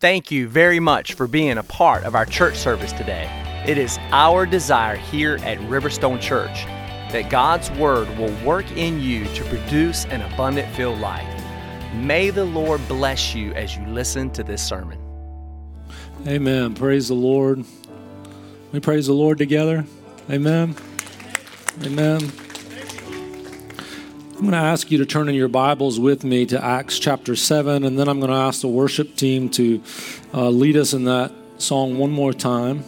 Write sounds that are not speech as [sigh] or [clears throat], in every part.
Thank you very much for being a part of our church service today. It is our desire here at Riverstone Church that God's Word will work in you to produce an abundant filled life. May the Lord bless you as you listen to this sermon. Amen. Praise the Lord. We praise the Lord together. Amen. Amen. I'm going to ask you to turn in your Bibles with me to Acts chapter 7, and then I'm going to ask the worship team to uh, lead us in that song one more time.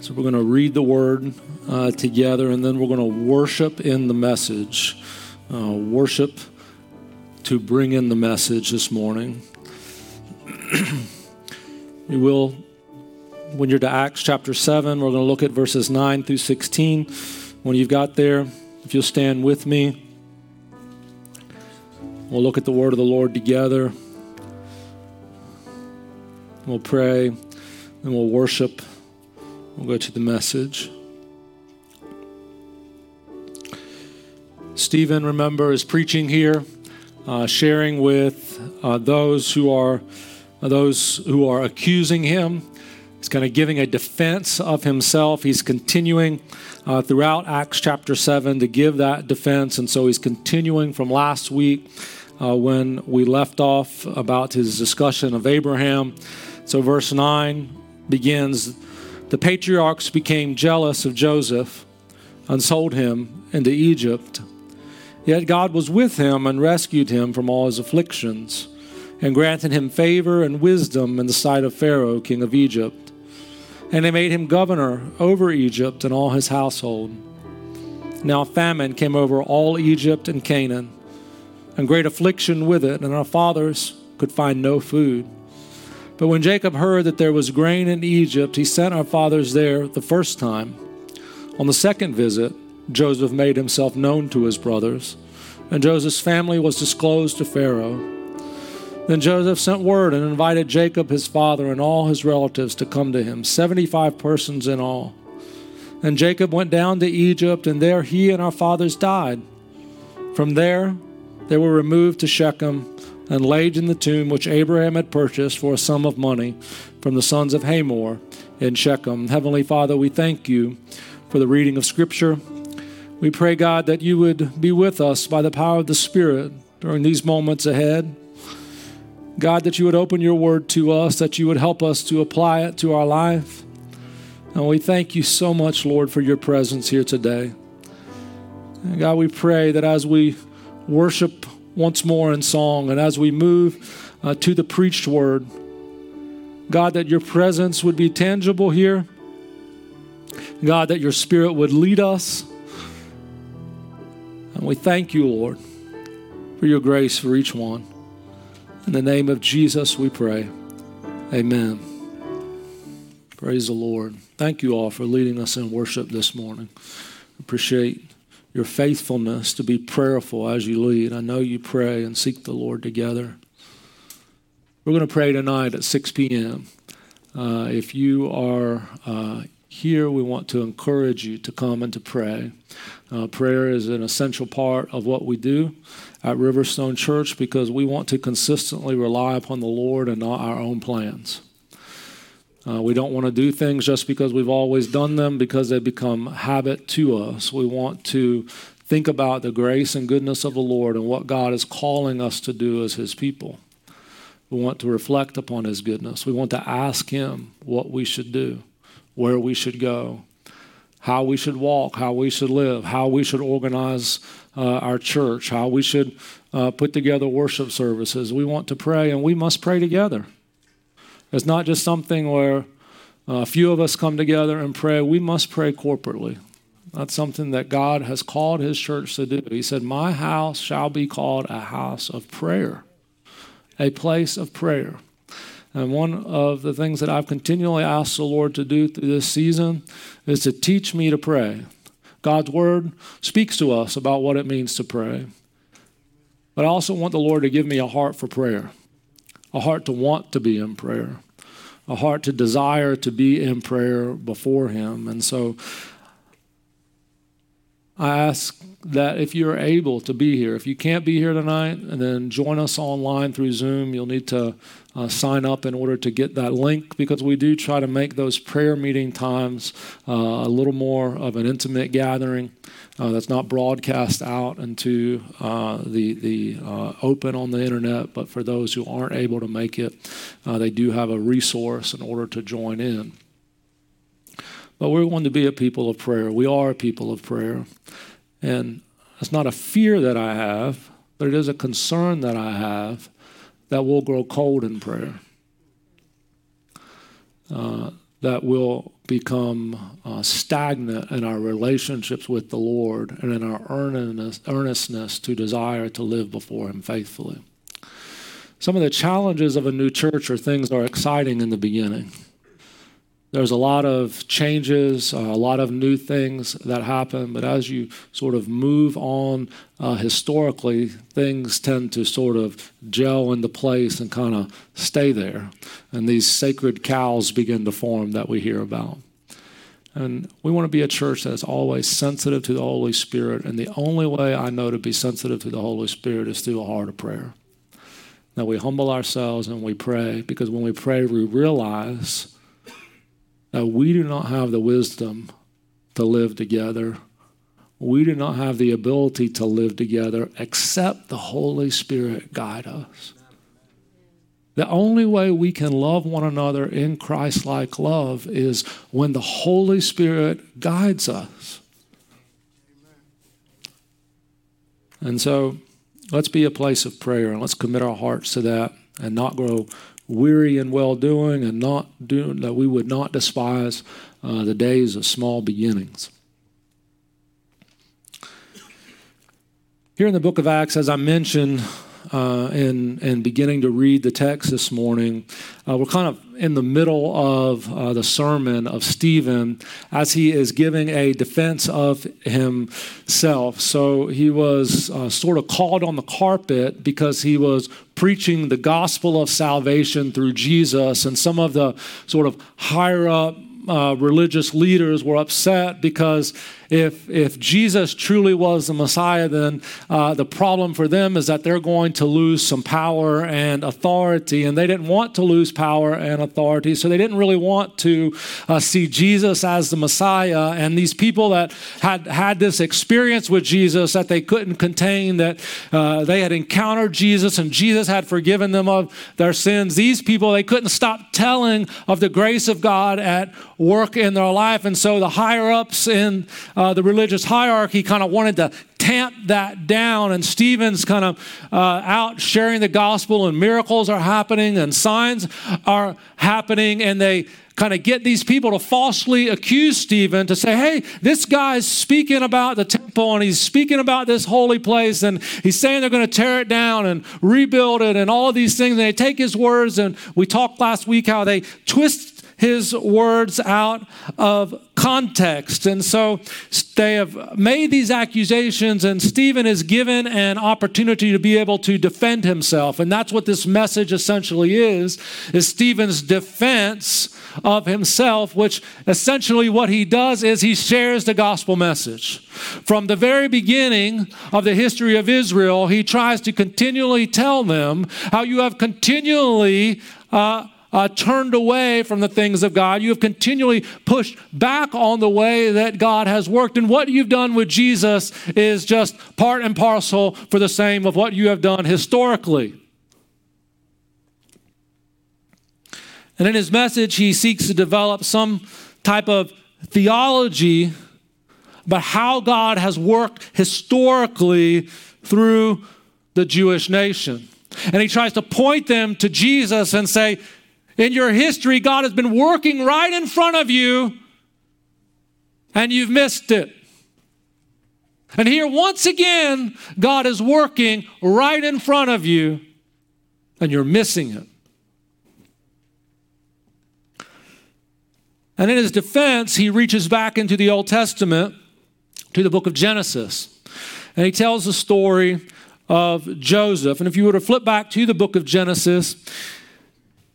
So we're going to read the word uh, together, and then we're going to worship in the message. Uh, worship to bring in the message this morning. [clears throat] we will, when you're to Acts chapter 7, we're going to look at verses 9 through 16. When you've got there, if you'll stand with me. We'll look at the word of the Lord together. We'll pray, and we'll worship. We'll go to the message. Stephen, remember, is preaching here, uh, sharing with uh, those who are uh, those who are accusing him. He's kind of giving a defense of himself. He's continuing uh, throughout Acts chapter 7 to give that defense. And so he's continuing from last week uh, when we left off about his discussion of Abraham. So, verse 9 begins The patriarchs became jealous of Joseph and sold him into Egypt. Yet God was with him and rescued him from all his afflictions and granted him favor and wisdom in the sight of Pharaoh, king of Egypt. And they made him governor over Egypt and all his household. Now famine came over all Egypt and Canaan and great affliction with it, and our fathers could find no food. But when Jacob heard that there was grain in Egypt, he sent our fathers there the first time. On the second visit, Joseph made himself known to his brothers, and Joseph's family was disclosed to Pharaoh. Then Joseph sent word and invited Jacob, his father, and all his relatives to come to him, 75 persons in all. And Jacob went down to Egypt, and there he and our fathers died. From there, they were removed to Shechem and laid in the tomb which Abraham had purchased for a sum of money from the sons of Hamor in Shechem. Heavenly Father, we thank you for the reading of Scripture. We pray, God, that you would be with us by the power of the Spirit during these moments ahead. God, that you would open your word to us, that you would help us to apply it to our life. And we thank you so much, Lord, for your presence here today. And God, we pray that as we worship once more in song. And as we move uh, to the preached word, God, that your presence would be tangible here. God, that your spirit would lead us. And we thank you, Lord, for your grace for each one. In the name of Jesus, we pray. Amen. Praise the Lord. Thank you all for leading us in worship this morning. Appreciate your faithfulness to be prayerful as you lead. I know you pray and seek the Lord together. We're going to pray tonight at 6 p.m. Uh, if you are uh, here, we want to encourage you to come and to pray. Uh, prayer is an essential part of what we do at Riverstone Church because we want to consistently rely upon the Lord and not our own plans. Uh, we don't want to do things just because we've always done them because they become habit to us. We want to think about the grace and goodness of the Lord and what God is calling us to do as His people. We want to reflect upon His goodness. We want to ask Him what we should do, where we should go, how we should walk, how we should live, how we should organize uh, our church, how we should uh, put together worship services. We want to pray, and we must pray together. It's not just something where uh, a few of us come together and pray. We must pray corporately. That's something that God has called His church to do. He said, My house shall be called a house of prayer, a place of prayer. And one of the things that I've continually asked the Lord to do through this season is to teach me to pray. God's Word speaks to us about what it means to pray. But I also want the Lord to give me a heart for prayer a heart to want to be in prayer, a heart to desire to be in prayer before Him. And so I ask that if you're able to be here, if you can't be here tonight, and then join us online through Zoom, you'll need to uh, sign up in order to get that link because we do try to make those prayer meeting times uh, a little more of an intimate gathering that's not broadcast out into uh, the, the uh, open on the internet, but for those who aren't able to make it, uh, they do have a resource in order to join in. But we're going to be a people of prayer. We are a people of prayer. And it's not a fear that I have, but it is a concern that I have that we'll grow cold in prayer. Uh, that will become uh, stagnant in our relationships with the Lord and in our earnestness, earnestness to desire to live before Him faithfully. Some of the challenges of a new church are things are exciting in the beginning. There's a lot of changes, uh, a lot of new things that happen, but as you sort of move on uh, historically, things tend to sort of gel into place and kind of stay there. And these sacred cows begin to form that we hear about. And we want to be a church that's always sensitive to the Holy Spirit. And the only way I know to be sensitive to the Holy Spirit is through a heart of prayer. That we humble ourselves and we pray, because when we pray, we realize that we do not have the wisdom to live together. We do not have the ability to live together except the Holy Spirit guide us. The only way we can love one another in Christ like love is when the Holy Spirit guides us. And so let's be a place of prayer and let's commit our hearts to that and not grow weary in well doing and not doing that we would not despise uh, the days of small beginnings. Here in the book of Acts, as I mentioned, uh, and, and beginning to read the text this morning, uh, we're kind of in the middle of uh, the sermon of Stephen as he is giving a defense of himself. So he was uh, sort of called on the carpet because he was preaching the gospel of salvation through Jesus, and some of the sort of higher up uh, religious leaders were upset because if, if Jesus truly was the Messiah, then uh, the problem for them is that they're going to lose some power and authority. And they didn't want to lose power and authority, so they didn't really want to uh, see Jesus as the Messiah. And these people that had had this experience with Jesus that they couldn't contain, that uh, they had encountered Jesus and Jesus had forgiven them of their sins, these people, they couldn't stop telling of the grace of God at work in their life. And so the higher ups in uh, the religious hierarchy kind of wanted to tamp that down. And Stephen's kind of uh, out sharing the gospel, and miracles are happening, and signs are happening, and they kind of get these people to falsely accuse Stephen to say, hey, this guy's speaking about the temple and he's speaking about this holy place and he's saying they're going to tear it down and rebuild it and all these things. And they take his words, and we talked last week how they twist his words out of context. And so they have made these accusations, and Stephen is given an opportunity to be able to defend himself. And that's what this message essentially is, is Stephen's defense of himself, which essentially what he does is he shares the gospel message. From the very beginning of the history of Israel, he tries to continually tell them how you have continually uh, uh, turned away from the things of God. You have continually pushed back on the way that God has worked. And what you've done with Jesus is just part and parcel for the same of what you have done historically. And in his message, he seeks to develop some type of theology about how God has worked historically through the Jewish nation. And he tries to point them to Jesus and say, in your history, God has been working right in front of you, and you've missed it. And here, once again, God is working right in front of you, and you're missing it. And in his defense, he reaches back into the Old Testament to the book of Genesis. And he tells the story of Joseph. And if you were to flip back to the book of Genesis,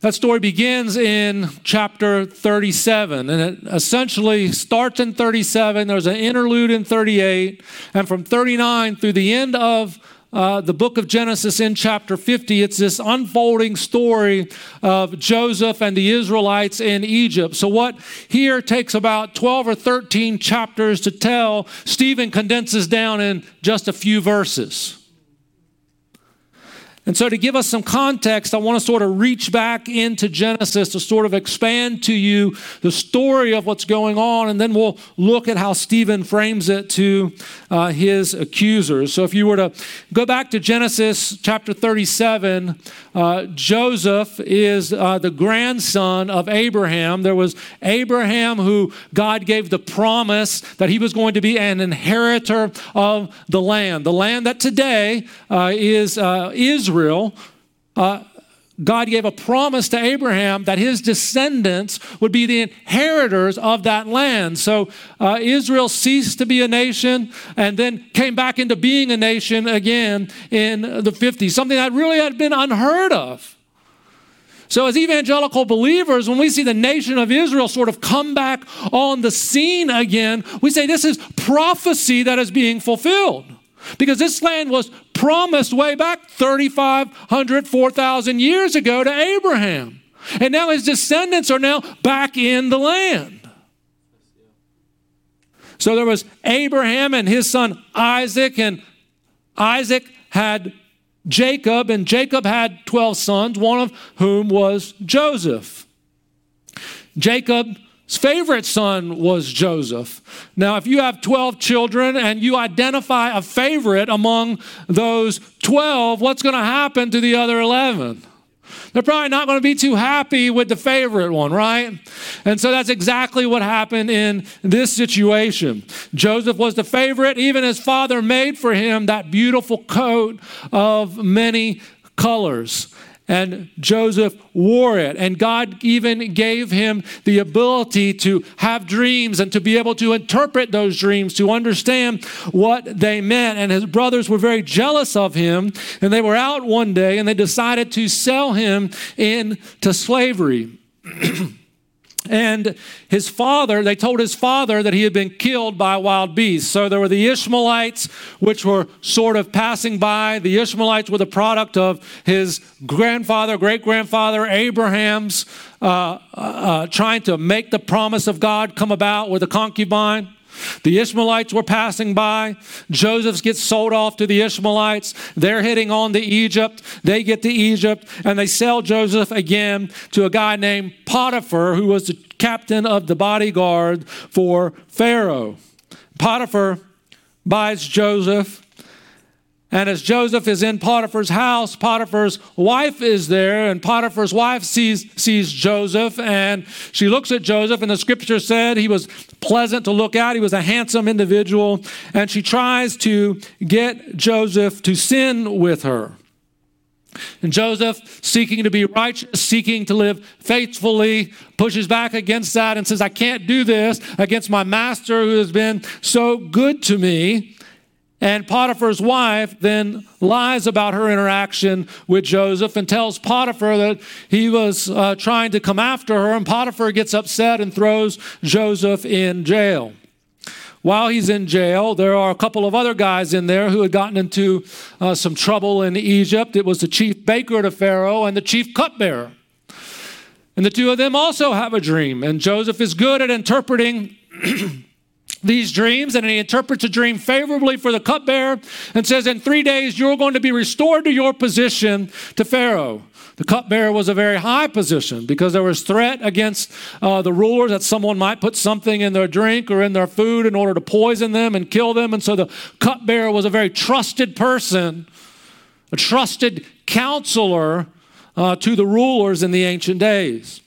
that story begins in chapter 37, and it essentially starts in 37. There's an interlude in 38, and from 39 through the end of uh, the book of Genesis in chapter 50. It's this unfolding story of Joseph and the Israelites in Egypt. So, what here takes about 12 or 13 chapters to tell, Stephen condenses down in just a few verses. And so, to give us some context, I want to sort of reach back into Genesis to sort of expand to you the story of what's going on, and then we'll look at how Stephen frames it to uh, his accusers. So, if you were to go back to Genesis chapter 37, uh, Joseph is uh, the grandson of Abraham. There was Abraham who God gave the promise that he was going to be an inheritor of the land, the land that today uh, is uh, Israel. Israel, uh, God gave a promise to Abraham that his descendants would be the inheritors of that land. So uh, Israel ceased to be a nation and then came back into being a nation again in the 50s, something that really had been unheard of. So, as evangelical believers, when we see the nation of Israel sort of come back on the scene again, we say this is prophecy that is being fulfilled. Because this land was promised way back 3,500, 4,000 years ago to Abraham. And now his descendants are now back in the land. So there was Abraham and his son Isaac, and Isaac had Jacob, and Jacob had 12 sons, one of whom was Joseph. Jacob his favorite son was Joseph. Now, if you have 12 children and you identify a favorite among those 12, what's going to happen to the other 11? They're probably not going to be too happy with the favorite one, right? And so that's exactly what happened in this situation. Joseph was the favorite. Even his father made for him that beautiful coat of many colors and Joseph wore it. And God even gave him the ability to have dreams and to be able to interpret those dreams, to understand what they meant. And his brothers were very jealous of him. And they were out one day and they decided to sell him into slavery. [clears throat] And his father, they told his father that he had been killed by wild beasts. So there were the Ishmaelites, which were sort of passing by. The Ishmaelites were the product of his grandfather, great grandfather, Abraham's, uh, uh, uh, trying to make the promise of God come about with a concubine. The Ishmaelites were passing by. Joseph gets sold off to the Ishmaelites. They're heading on to Egypt. They get to Egypt and they sell Joseph again to a guy named Potiphar, who was the captain of the bodyguard for Pharaoh. Potiphar buys Joseph and as Joseph is in Potiphar's house, Potiphar's wife is there, and Potiphar's wife sees, sees Joseph, and she looks at Joseph, and the scripture said he was pleasant to look at. He was a handsome individual, and she tries to get Joseph to sin with her. And Joseph, seeking to be righteous, seeking to live faithfully, pushes back against that and says, I can't do this against my master who has been so good to me. And Potiphar's wife then lies about her interaction with Joseph and tells Potiphar that he was uh, trying to come after her. And Potiphar gets upset and throws Joseph in jail. While he's in jail, there are a couple of other guys in there who had gotten into uh, some trouble in Egypt. It was the chief baker to Pharaoh and the chief cupbearer. And the two of them also have a dream. And Joseph is good at interpreting [clears throat] these dreams and he interprets a dream favorably for the cupbearer and says, In three days, you're going to be restored to your position to Pharaoh. The cupbearer was a very high position because there was threat against uh, the rulers that someone might put something in their drink or in their food in order to poison them and kill them. And so the cupbearer was a very trusted person, a trusted counselor uh, to the rulers in the ancient days.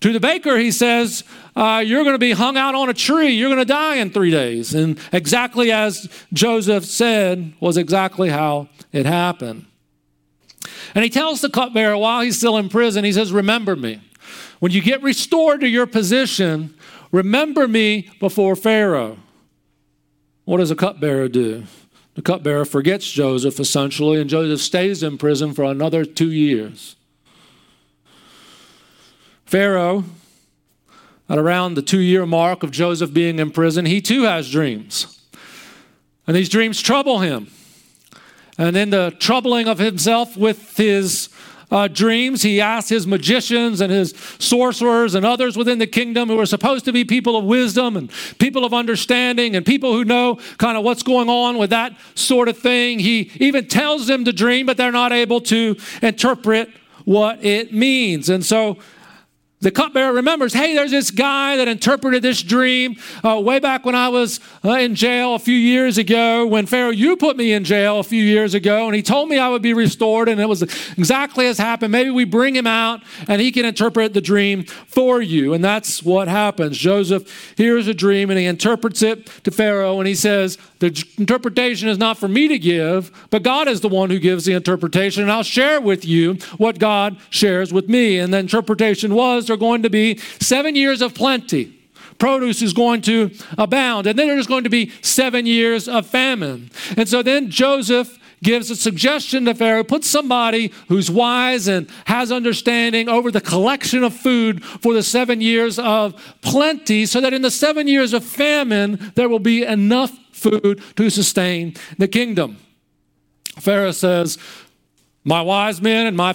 To the baker, he says, uh, You're going to be hung out on a tree. You're going to die in three days. And exactly as Joseph said, was exactly how it happened. And he tells the cupbearer while he's still in prison, he says, Remember me. When you get restored to your position, remember me before Pharaoh. What does a cupbearer do? The cupbearer forgets Joseph essentially, and Joseph stays in prison for another two years. Pharaoh, at around the two year mark of Joseph being in prison, he too has dreams. And these dreams trouble him. And in the troubling of himself with his uh, dreams. He asked his magicians and his sorcerers and others within the kingdom who are supposed to be people of wisdom and people of understanding and people who know kind of what's going on with that sort of thing. He even tells them to dream, but they're not able to interpret what it means. And so the cupbearer remembers, hey, there's this guy that interpreted this dream uh, way back when I was uh, in jail a few years ago. When Pharaoh, you put me in jail a few years ago, and he told me I would be restored, and it was exactly as happened. Maybe we bring him out, and he can interpret the dream for you. And that's what happens. Joseph hears a dream, and he interprets it to Pharaoh, and he says, the interpretation is not for me to give, but God is the one who gives the interpretation, and I'll share with you what God shares with me. And the interpretation was are going to be seven years of plenty. Produce is going to abound. And then there's going to be seven years of famine. And so then Joseph gives a suggestion to Pharaoh put somebody who's wise and has understanding over the collection of food for the seven years of plenty, so that in the seven years of famine, there will be enough food to sustain the kingdom. Pharaoh says, my wise men and my,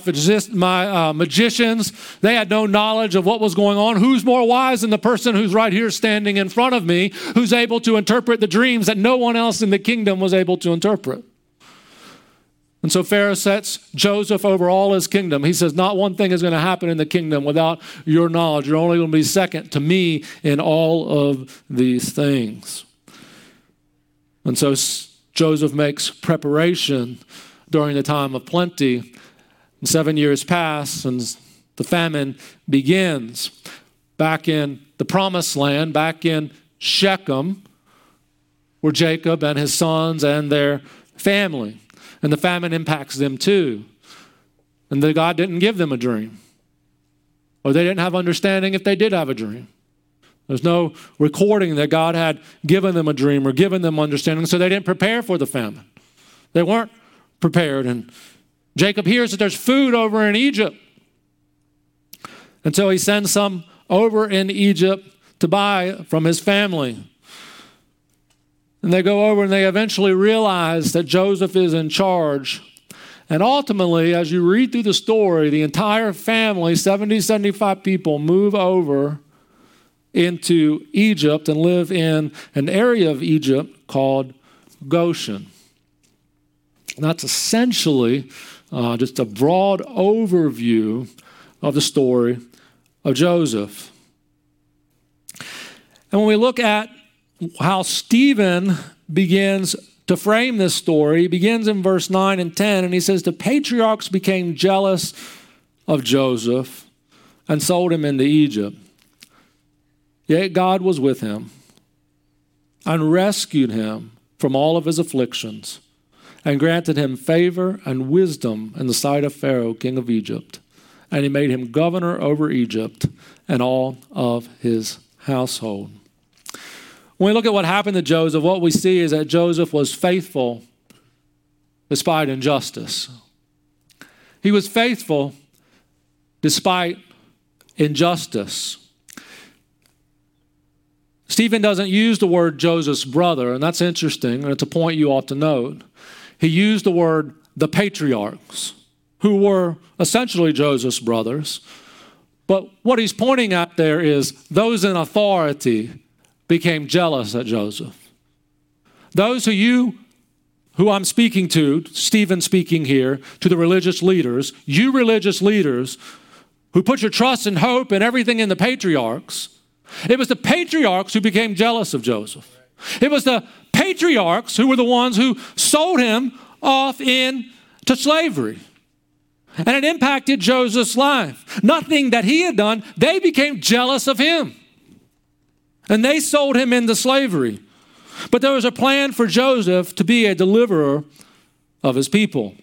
my uh, magicians, they had no knowledge of what was going on. Who's more wise than the person who's right here standing in front of me, who's able to interpret the dreams that no one else in the kingdom was able to interpret? And so Pharaoh sets Joseph over all his kingdom. He says, Not one thing is going to happen in the kingdom without your knowledge. You're only going to be second to me in all of these things. And so Joseph makes preparation during the time of plenty. Seven years pass, and the famine begins. Back in the promised land, back in Shechem, were Jacob and his sons and their family. And the famine impacts them too. And the God didn't give them a dream. Or they didn't have understanding if they did have a dream. There's no recording that God had given them a dream or given them understanding, so they didn't prepare for the famine. They weren't prepared. And Jacob hears that there's food over in Egypt. And so he sends some over in Egypt to buy from his family. And they go over and they eventually realize that Joseph is in charge. And ultimately, as you read through the story, the entire family, 70, 75 people, move over into Egypt and live in an area of Egypt called Goshen. That's essentially uh, just a broad overview of the story of Joseph. And when we look at how Stephen begins to frame this story, he begins in verse 9 and 10, and he says, The patriarchs became jealous of Joseph and sold him into Egypt. Yet God was with him and rescued him from all of his afflictions and granted him favor and wisdom in the sight of Pharaoh, king of Egypt. And he made him governor over Egypt and all of his household. When we look at what happened to Joseph, what we see is that Joseph was faithful despite injustice. He was faithful despite injustice. Stephen doesn't use the word Joseph's brother, and that's interesting, and it's a point you ought to note he used the word the patriarchs, who were essentially Joseph's brothers. But what he's pointing at there is those in authority became jealous at Joseph. Those who you, who I'm speaking to, Stephen speaking here, to the religious leaders, you religious leaders who put your trust and hope and everything in the patriarchs, it was the patriarchs who became jealous of Joseph. It was the patriarchs who were the ones who sold him off into slavery. And it impacted Joseph's life. Nothing that he had done, they became jealous of him. And they sold him into slavery. But there was a plan for Joseph to be a deliverer of his people.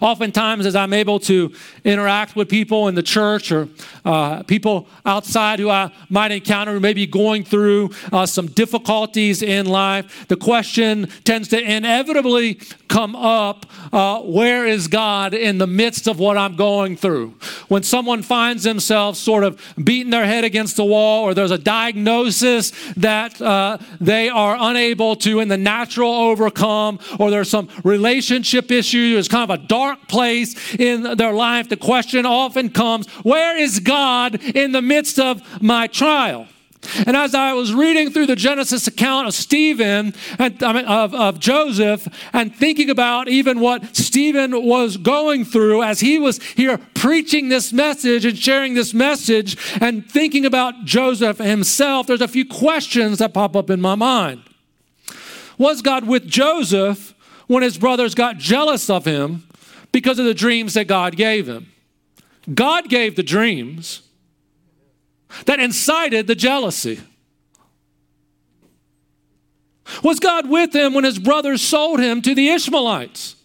Oftentimes, as I'm able to interact with people in the church or uh, people outside who I might encounter who may be going through uh, some difficulties in life, the question tends to inevitably come up uh, where is God in the midst of what I'm going through? When someone finds themselves sort of beating their head against the wall, or there's a diagnosis that uh, they are unable to in the natural overcome, or there's some relationship issue, there's kind of a dark place in their life, the question often comes where is God in the midst of my trial? And as I was reading through the Genesis account of Stephen and I mean, of, of Joseph and thinking about even what Stephen was going through as he was here preaching this message and sharing this message and thinking about Joseph himself, there's a few questions that pop up in my mind. Was God with Joseph when his brothers got jealous of him because of the dreams that God gave him? God gave the dreams that incited the jealousy? Was God with him when his brothers sold him to the Ishmaelites?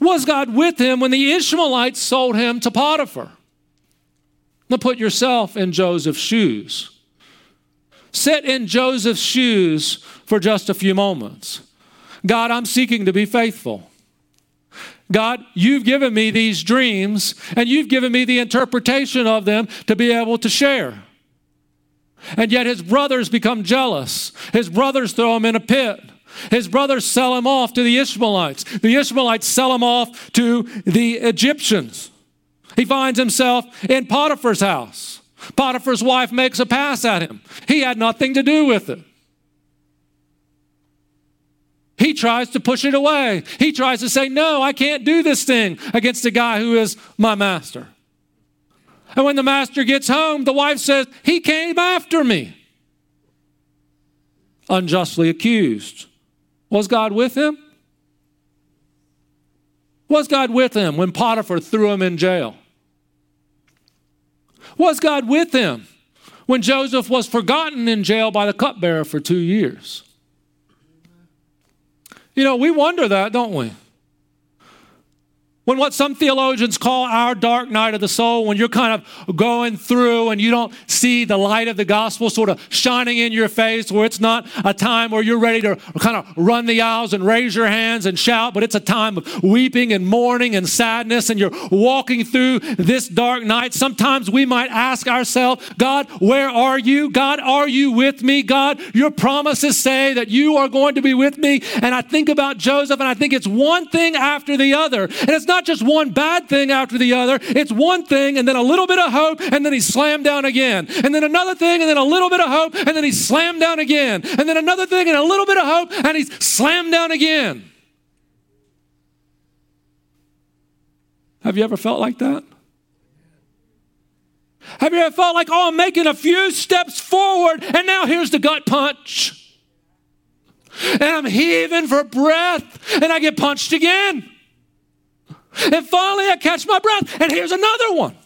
Was God with him when the Ishmaelites sold him to Potiphar? Now put yourself in Joseph's shoes. Sit in Joseph's shoes for just a few moments. God, I'm seeking to be faithful. God, you've given me these dreams and you've given me the interpretation of them to be able to share. And yet his brothers become jealous. His brothers throw him in a pit. His brothers sell him off to the Ishmaelites. The Ishmaelites sell him off to the Egyptians. He finds himself in Potiphar's house. Potiphar's wife makes a pass at him. He had nothing to do with it. He tries to push it away. He tries to say, No, I can't do this thing against the guy who is my master. And when the master gets home, the wife says, He came after me. Unjustly accused. Was God with him? Was God with him when Potiphar threw him in jail? Was God with him when Joseph was forgotten in jail by the cupbearer for two years? You know, we wonder that, don't we? When what some theologians call our dark night of the soul, when you're kind of going through and you don't see the light of the gospel sort of shining in your face, where it's not a time where you're ready to kind of run the aisles and raise your hands and shout, but it's a time of weeping and mourning and sadness, and you're walking through this dark night. Sometimes we might ask ourselves, God, where are you? God, are you with me? God, your promises say that you are going to be with me. And I think about Joseph, and I think it's one thing after the other. And it's not not just one bad thing after the other. It's one thing and then a little bit of hope and then he slammed down again. And then another thing and then a little bit of hope and then he slammed down again. And then another thing and a little bit of hope and he's slammed down again. Have you ever felt like that? Have you ever felt like, oh, I'm making a few steps forward and now here's the gut punch? And I'm heaving for breath and I get punched again. And finally, I catch my breath, and here's another one.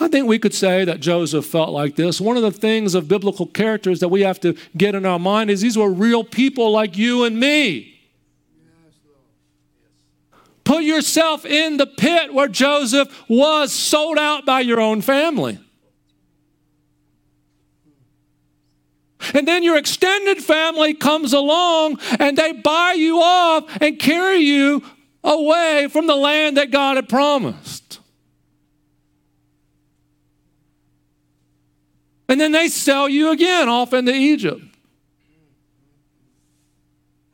I think we could say that Joseph felt like this. One of the things of biblical characters that we have to get in our mind is these were real people like you and me. Put yourself in the pit where Joseph was sold out by your own family. And then your extended family comes along and they buy you off and carry you away from the land that God had promised. And then they sell you again off into Egypt.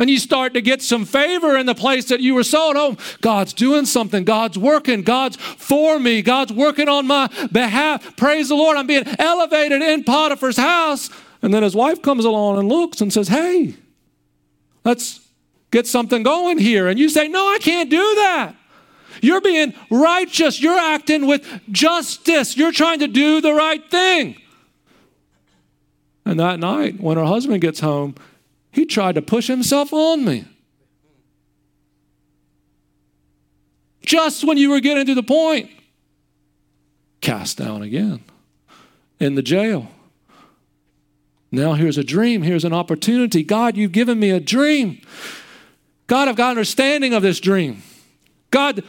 And you start to get some favor in the place that you were sold. Oh, God's doing something. God's working. God's for me. God's working on my behalf. Praise the Lord. I'm being elevated in Potiphar's house. And then his wife comes along and looks and says, Hey, let's get something going here. And you say, No, I can't do that. You're being righteous. You're acting with justice. You're trying to do the right thing. And that night, when her husband gets home, he tried to push himself on me. Just when you were getting to the point, cast down again in the jail. Now here's a dream, here's an opportunity. God, you've given me a dream. God, I've got understanding of this dream. God,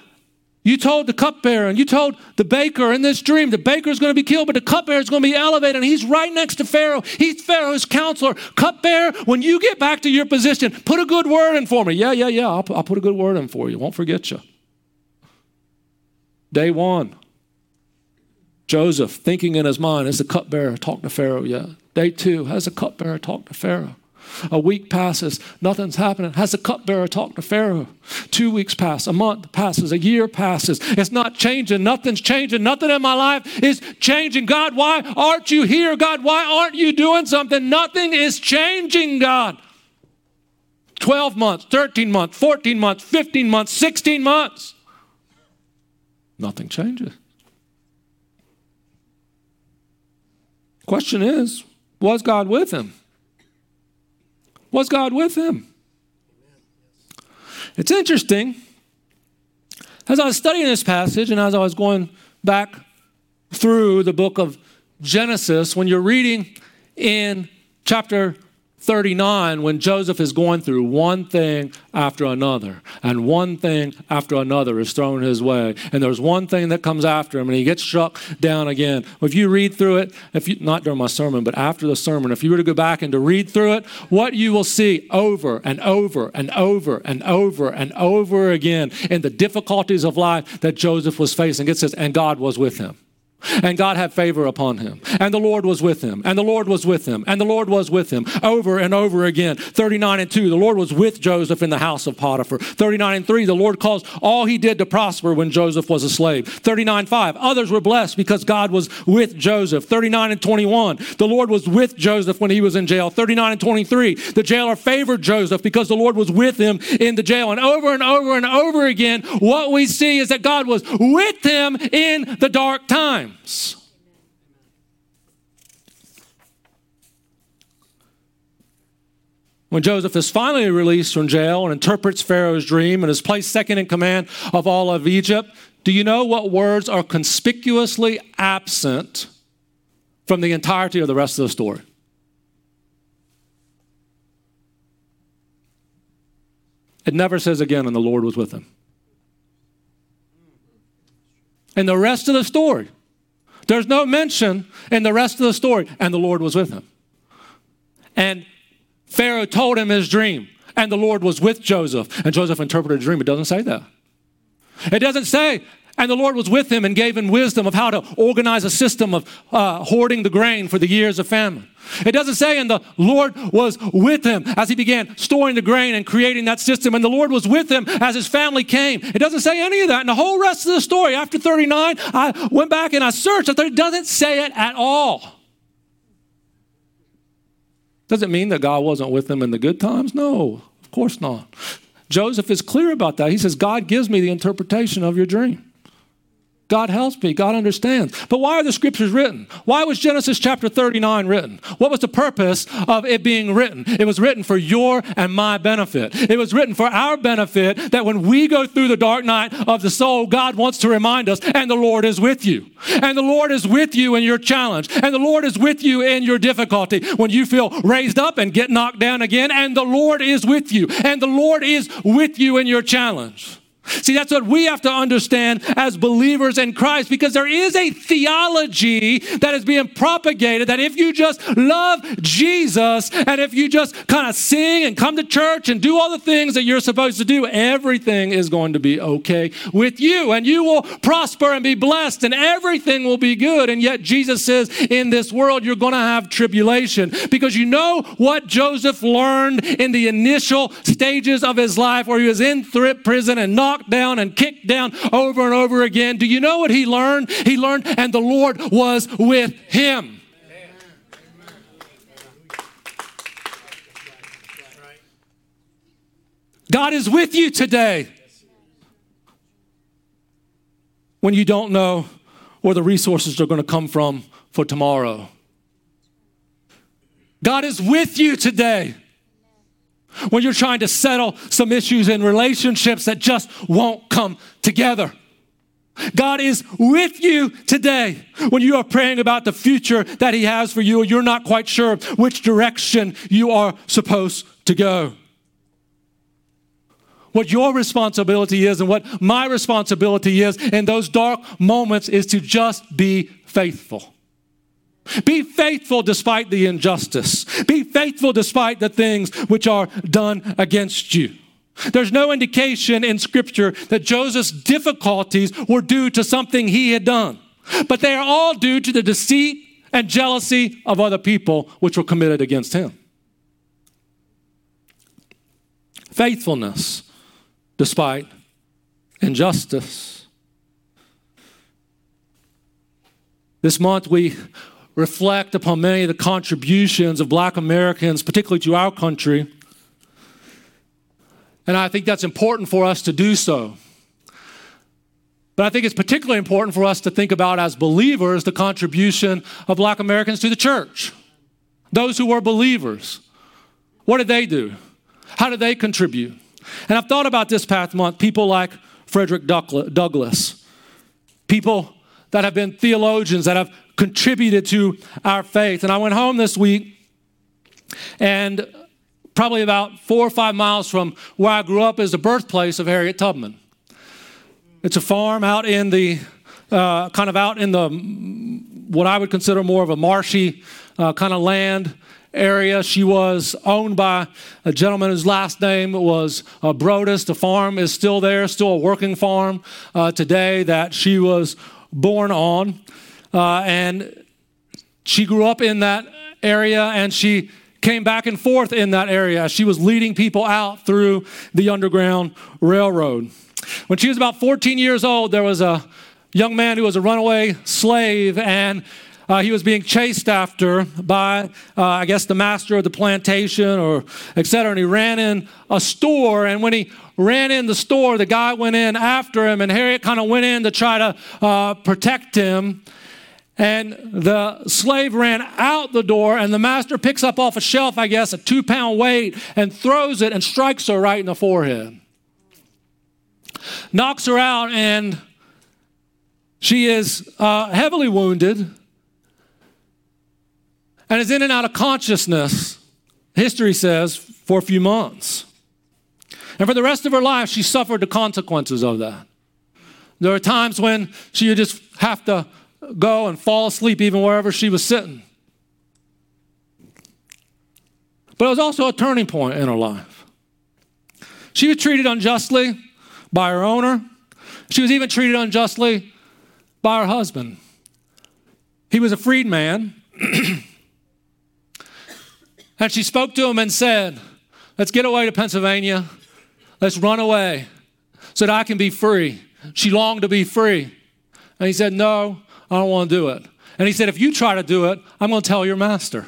you told the cupbearer and you told the baker in this dream the baker is going to be killed, but the cupbearer is going to be elevated, and he's right next to Pharaoh. He's Pharaoh's counselor. Cupbearer, when you get back to your position, put a good word in for me. Yeah, yeah, yeah. I'll, I'll put a good word in for you. Won't forget you. Day one, Joseph thinking in his mind, has the cupbearer talked to Pharaoh yet? Day two, has the cupbearer talked to Pharaoh? A week passes, nothing's happening. Has the cupbearer talked to Pharaoh? Two weeks pass, a month passes, a year passes. It's not changing. Nothing's changing. Nothing in my life is changing. God, why aren't you here? God, why aren't you doing something? Nothing is changing, God. 12 months, 13 months, 14 months, 15 months, 16 months. Nothing changes. Question is, was God with him? Was God with him? It's interesting. As I was studying this passage and as I was going back through the book of Genesis, when you're reading in chapter 39 when Joseph is going through one thing after another, and one thing after another is thrown his way, and there's one thing that comes after him, and he gets struck down again. If you read through it, if you not during my sermon, but after the sermon, if you were to go back and to read through it, what you will see over and over and over and over and over again in the difficulties of life that Joseph was facing. It says, and God was with him. And God had favor upon him. And the Lord was with him. And the Lord was with him. And the Lord was with him over and over again. 39 and 2, the Lord was with Joseph in the house of Potiphar. 39 and 3, the Lord caused all he did to prosper when Joseph was a slave. 39 5, others were blessed because God was with Joseph. 39 and 21, the Lord was with Joseph when he was in jail. 39 and 23, the jailer favored Joseph because the Lord was with him in the jail. And over and over and over again, what we see is that God was with him in the dark time times. When Joseph is finally released from jail and interprets Pharaoh's dream and is placed second in command of all of Egypt, do you know what words are conspicuously absent from the entirety of the rest of the story? It never says again, and the Lord was with him. And the rest of the story, there's no mention in the rest of the story, and the Lord was with him. And Pharaoh told him his dream, and the Lord was with Joseph, and Joseph interpreted a dream. It doesn't say that. It doesn't say, and the Lord was with him and gave him wisdom of how to organize a system of uh, hoarding the grain for the years of famine. It doesn't say, and the Lord was with him as he began storing the grain and creating that system, and the Lord was with him as his family came. It doesn't say any of that. And the whole rest of the story, after 39, I went back and I searched. It doesn't say it at all. Does it mean that God wasn't with him in the good times? No, of course not. Joseph is clear about that. He says, God gives me the interpretation of your dream. God helps me. God understands. But why are the scriptures written? Why was Genesis chapter 39 written? What was the purpose of it being written? It was written for your and my benefit. It was written for our benefit that when we go through the dark night of the soul, God wants to remind us, and the Lord is with you. And the Lord is with you in your challenge. And the Lord is with you in your difficulty. When you feel raised up and get knocked down again, and the Lord is with you. And the Lord is with you in your challenge. See, that's what we have to understand as believers in Christ because there is a theology that is being propagated that if you just love Jesus and if you just kind of sing and come to church and do all the things that you're supposed to do, everything is going to be okay with you and you will prosper and be blessed and everything will be good. And yet, Jesus says, in this world, you're going to have tribulation because you know what Joseph learned in the initial stages of his life where he was in prison and knocked knocked down and kicked down over and over again. Do you know what he learned? He learned, and the Lord was with him. God is with you today when you don't know where the resources are going to come from for tomorrow. God is with you today when you're trying to settle some issues in relationships that just won't come together. God is with you today when you are praying about the future that He has for you, or you're not quite sure which direction you are supposed to go. What your responsibility is and what my responsibility is in those dark moments is to just be faithful. Be faithful despite the injustice. Be faithful despite the things which are done against you. There's no indication in Scripture that Joseph's difficulties were due to something he had done, but they are all due to the deceit and jealousy of other people which were committed against him. Faithfulness despite injustice. This month we reflect upon many of the contributions of black Americans, particularly to our country. And I think that's important for us to do so. But I think it's particularly important for us to think about as believers the contribution of black Americans to the church. Those who were believers. What did they do? How did they contribute? And I've thought about this past month people like Frederick Douglass, people that have been theologians that have contributed to our faith. And I went home this week and probably about four or five miles from where I grew up is the birthplace of Harriet Tubman. It's a farm out in the uh, kind of out in the what I would consider more of a marshy uh, kind of land area. She was owned by a gentleman whose last name was uh, Brodess. The farm is still there, still a working farm uh, today that she was born on. Uh, and she grew up in that area and she came back and forth in that area. She was leading people out through the Underground Railroad. When she was about 14 years old, there was a young man who was a runaway slave and uh, he was being chased after by, uh, I guess, the master of the plantation or et cetera. And he ran in a store. And when he ran in the store, the guy went in after him. And Harriet kind of went in to try to uh, protect him. And the slave ran out the door, and the master picks up off a shelf, I guess, a two pound weight, and throws it and strikes her right in the forehead. Knocks her out, and she is uh, heavily wounded and is in and out of consciousness, history says, for a few months. And for the rest of her life, she suffered the consequences of that. There are times when she would just have to go and fall asleep even wherever she was sitting. But it was also a turning point in her life. She was treated unjustly by her owner. She was even treated unjustly by her husband. He was a freedman. [clears throat] And she spoke to him and said, Let's get away to Pennsylvania. Let's run away so that I can be free. She longed to be free. And he said, No, I don't want to do it. And he said, If you try to do it, I'm going to tell your master.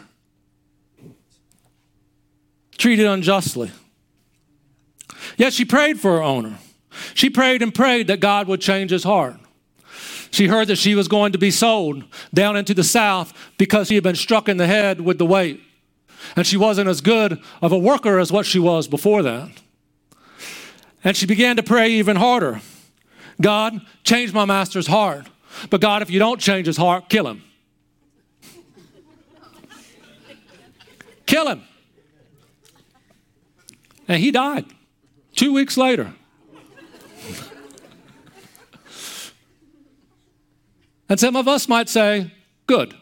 Treated unjustly. Yet she prayed for her owner. She prayed and prayed that God would change his heart. She heard that she was going to be sold down into the South because she had been struck in the head with the weight and she wasn't as good of a worker as what she was before that. And she began to pray even harder God, change my master's heart. But God, if you don't change his heart, kill him. kill him. And he died two weeks later. and some of us might say, good.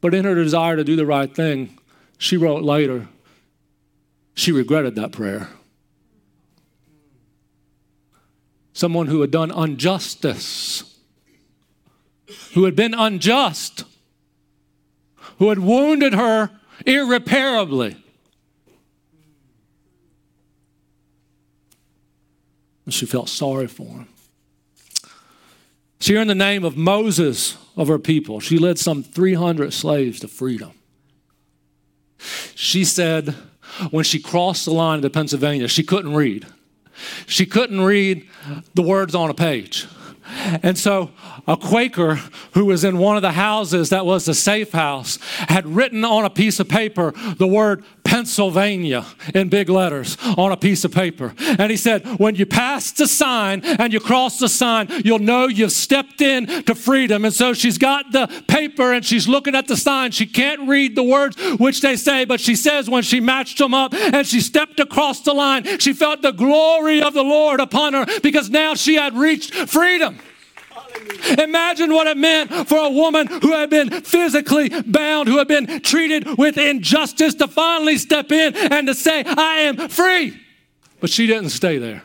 But in her desire to do the right thing, she wrote later, she regretted that prayer. Someone who had done injustice, who had been unjust, who had wounded her irreparably. And she felt sorry for him. She earned the name of Moses of her people. She led some 300 slaves to freedom. She said when she crossed the line into Pennsylvania, she couldn't read. She couldn't read the words on a page. And so a Quaker who was in one of the houses that was the safe house had written on a piece of paper the word Pennsylvania in big letters on a piece of paper. And he said, When you pass the sign and you cross the sign, you'll know you've stepped in to freedom. And so she's got the paper and she's looking at the sign. She can't read the words which they say, but she says when she matched them up and she stepped across the line, she felt the glory of the Lord upon her because now she had reached freedom. Imagine what it meant for a woman who had been physically bound, who had been treated with injustice, to finally step in and to say, I am free. But she didn't stay there.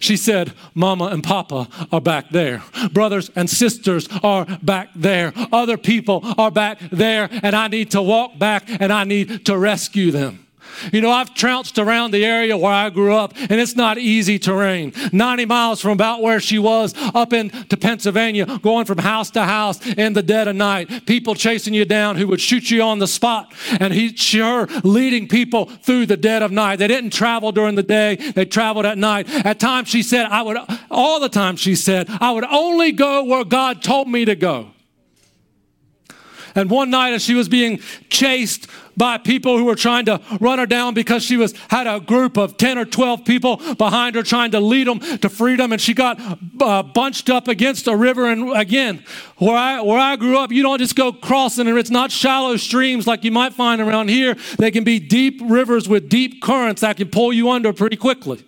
She said, Mama and Papa are back there. Brothers and sisters are back there. Other people are back there. And I need to walk back and I need to rescue them. You know, I've trounced around the area where I grew up, and it's not easy terrain. 90 miles from about where she was, up into Pennsylvania, going from house to house in the dead of night. People chasing you down who would shoot you on the spot, and he, sure, leading people through the dead of night. They didn't travel during the day, they traveled at night. At times, she said, I would, all the time, she said, I would only go where God told me to go. And one night, as she was being chased by people who were trying to run her down because she was had a group of 10 or 12 people behind her trying to lead them to freedom, and she got uh, bunched up against a river. And again, where I where I grew up, you don't just go crossing, and it's not shallow streams like you might find around here. They can be deep rivers with deep currents that can pull you under pretty quickly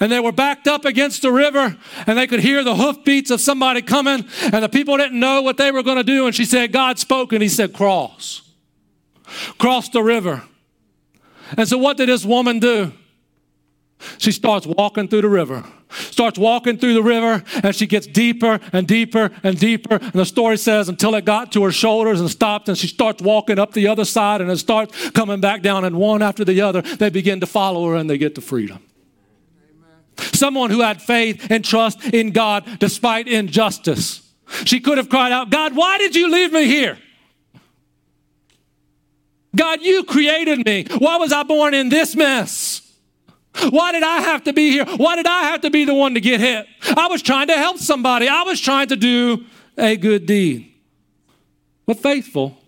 and they were backed up against the river and they could hear the hoofbeats of somebody coming and the people didn't know what they were going to do and she said god spoke and he said cross. Cross the river. And so what did this woman do? She starts walking through the river starts walking through the river and she gets deeper and deeper and deeper and the story says until it got to her shoulders and stopped and she starts walking up the other side and it starts coming back down and one after the other they begin to follow her and they get to freedom Someone who had faith and trust in God despite injustice. She could have cried out, God, why did you leave me here? God, you created me. Why was I born in this mess? Why did I have to be here? Why did I have to be the one to get hit? I was trying to help somebody, I was trying to do a good deed. But faithful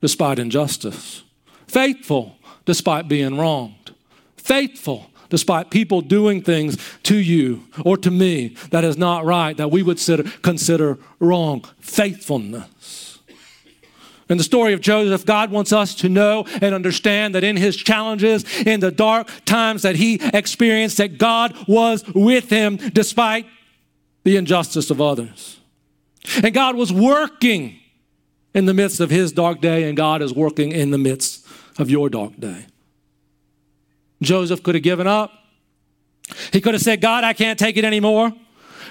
despite injustice, faithful despite being wronged, faithful despite people doing things to you or to me that is not right, that we would consider wrong. Faithfulness. In the story of Joseph, God wants us to know and understand that in his challenges, in the dark times that he experienced, that God was with him despite the injustice of others. And God was working in the midst of his dark day, and God is working in the midst of your dark day. Joseph could have given up. He could have said, God, I can't take it anymore.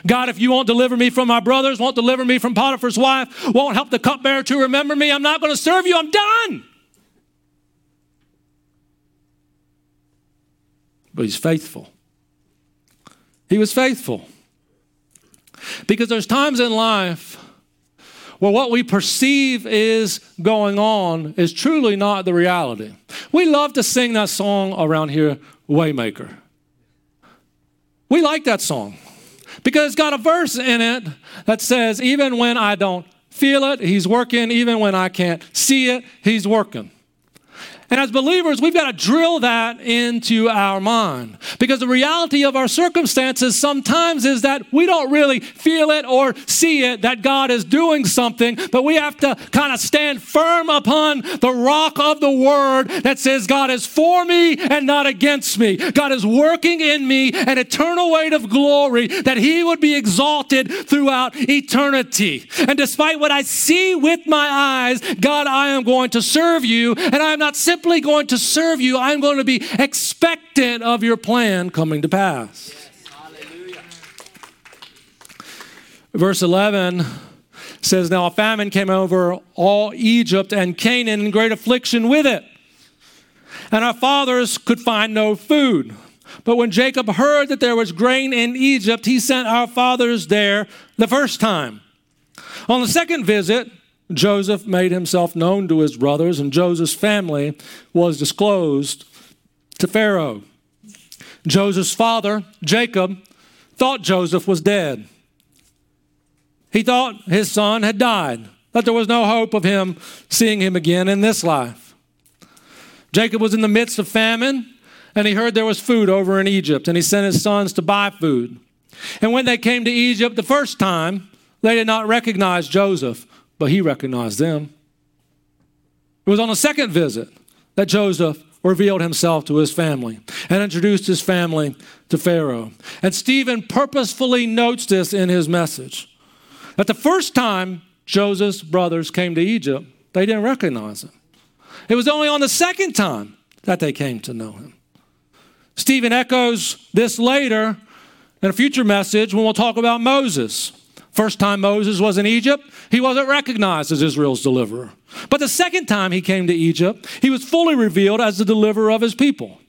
God, if you won't deliver me from my brothers, won't deliver me from Potiphar's wife, won't help the cupbearer to remember me, I'm not going to serve you. I'm done. But he's faithful. He was faithful. Because there's times in life where what we perceive is going on is truly not the reality. We love to sing that song around here, Waymaker. We like that song because it's got a verse in it that says, even when I don't feel it, He's working. Even when I can't see it, He's working. And as believers, we've got to drill that into our mind because the reality of our circumstances sometimes is that we don't really feel it or see it that God is doing something, but we have to kind of stand firm upon the rock of the word that says God is for me and not against me. God is working in me an eternal weight of glory that he would be exalted throughout eternity. And despite what I see with my eyes, God, I am going to serve you and I am not simply simply going to serve you, I'm going to be expectant of your plan coming to pass. Verse 11 says, Now a famine came over all Egypt and Canaan in great affliction with it. And our fathers could find no food. But when Jacob heard that there was grain in Egypt, he sent our fathers there the first time. On the second visit, Joseph made himself known to his brothers, and Joseph's family was disclosed to Pharaoh. Joseph's father, Jacob, thought Joseph was dead. He thought his son had died, that there was no hope of him seeing him again in this life. Jacob was in the midst of famine, and he heard there was food over in Egypt, and he sent his sons to buy food. And when they came to Egypt the first time, they did not recognize Joseph, but he recognized them. It was on the second visit that Joseph revealed himself to his family and introduced his family to Pharaoh. And Stephen purposefully notes this in his message that the first time Joseph's brothers came to Egypt, they didn't recognize him. It was only on the second time that they came to know him. Stephen echoes this later in a future message when we'll talk about Moses. First time Moses was in Egypt, he wasn't recognized as Israel's deliverer. But the second time he came to Egypt, he was fully revealed as the deliverer of his people.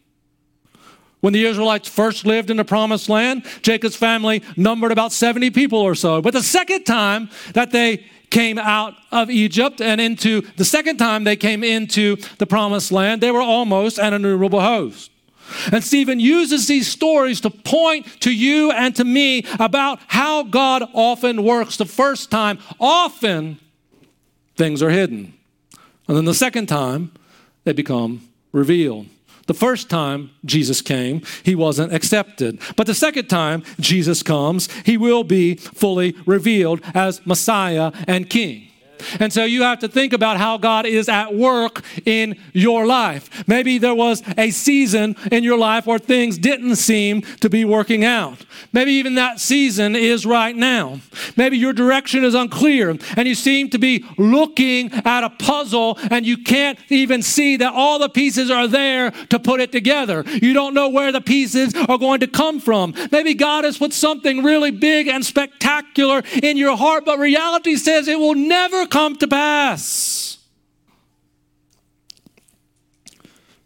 When the Israelites first lived in the promised land, Jacob's family numbered about 70 people or so. But the second time that they came out of Egypt and into the second time they came into the promised land, they were almost an innumerable host. And Stephen uses these stories to point to you and to me about how God often works. The first time, often things are hidden. And then the second time, they become revealed. The first time Jesus came, he wasn't accepted. But the second time Jesus comes, he will be fully revealed as Messiah and King. And so you have to think about how God is at work in your life. Maybe there was a season in your life where things didn't seem to be working out. Maybe even that season is right now. Maybe your direction is unclear and you seem to be looking at a puzzle and you can't even see that all the pieces are there to put it together. You don't know where the pieces are going to come from. Maybe God has put something really big and spectacular in your heart, but reality says it will never come to pass.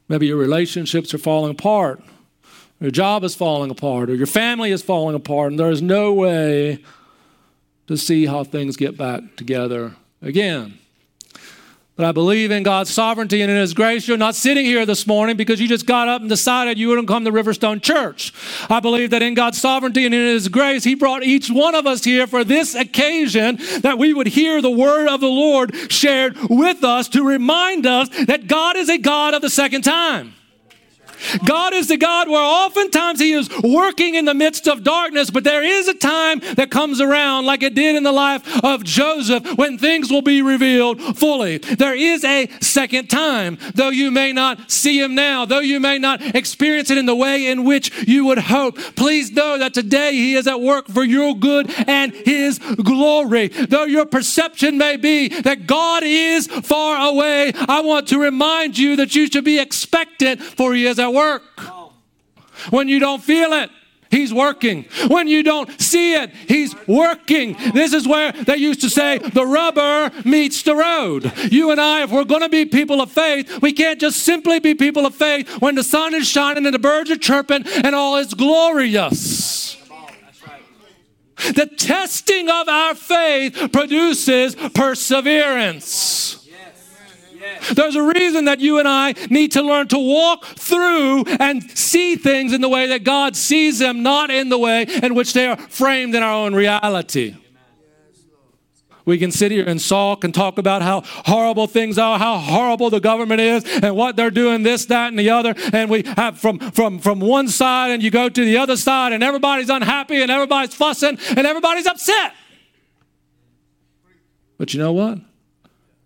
Maybe your relationships are falling apart, your job is falling apart, or your family is falling apart, and there is no way to see how things get back together again. But I believe in God's sovereignty and in His grace. You're not sitting here this morning because you just got up and decided you wouldn't come to Riverstone Church. I believe that in God's sovereignty and in His grace, He brought each one of us here for this occasion that we would hear the word of the Lord shared with us to remind us that God is a God of the second time. God is the God where oftentimes He is working in the midst of darkness, but there is a time that comes around, like it did in the life of Joseph, when things will be revealed fully. There is a second time, though you may not see Him now, though you may not experience it in the way in which you would hope. Please know that today He is at work for your good and His glory. Though your perception may be that God is far away, I want to remind you that you should be expectant, for He is at work. When you don't feel it, He's working. When you don't see it, He's working. This is where they used to say the rubber meets the road. You and I, if we're going to be people of faith, we can't just simply be people of faith when the sun is shining and the birds are chirping and all is glorious. The testing of our faith produces perseverance. There's a reason that you and I need to learn to walk through and see things in the way that God sees them, not in the way in which they are framed in our own reality. We can sit here and sulk and talk about how horrible things are, how horrible the government is, and what they're doing, this, that, and the other. And we have from, from, from one side, and you go to the other side, and everybody's unhappy, and everybody's fussing, and everybody's upset. But you know what?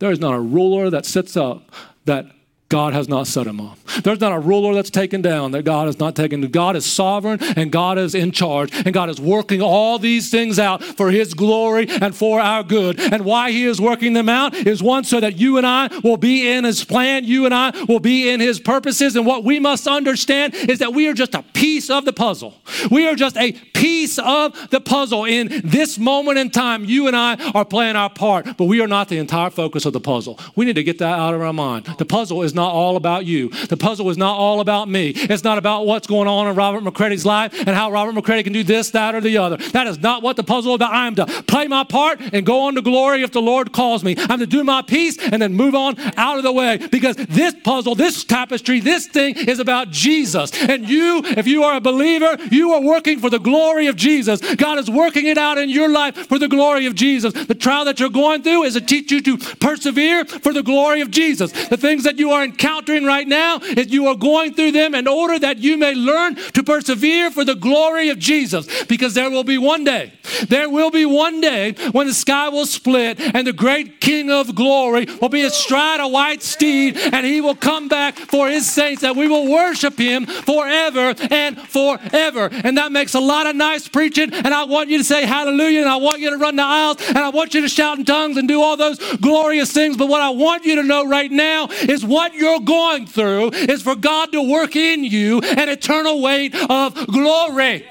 There is not a ruler that sits up that God has not set him up. There's not a ruler that's taken down that God has not taken. God is sovereign and God is in charge and God is working all these things out for his glory and for our good. And why he is working them out is one so that you and I will be in his plan, you and I will be in his purposes. And what we must understand is that we are just a piece of the puzzle. We are just a piece of the puzzle. In this moment in time, you and I are playing our part, but we are not the entire focus of the puzzle. We need to get that out of our mind. The puzzle is not not all about you. The puzzle is not all about me. It's not about what's going on in Robert McCready's life and how Robert McCready can do this, that, or the other. That is not what the puzzle is about. I am to play my part and go on to glory if the Lord calls me. I'm to do my piece and then move on out of the way because this puzzle, this tapestry, this thing is about Jesus. And you, if you are a believer, you are working for the glory of Jesus. God is working it out in your life for the glory of Jesus. The trial that you're going through is to teach you to persevere for the glory of Jesus. The things that you are encountering right now is you are going through them in order that you may learn to persevere for the glory of Jesus. Because there will be one day, there will be one day when the sky will split and the great King of glory will be astride a white steed and he will come back for his saints that we will worship him forever and forever. And that makes a lot of nice preaching. And I want you to say hallelujah and I want you to run the aisles and I want you to shout in tongues and do all those glorious things. But what I want you to know right now is what you're going through is for God to work in you an eternal weight of glory.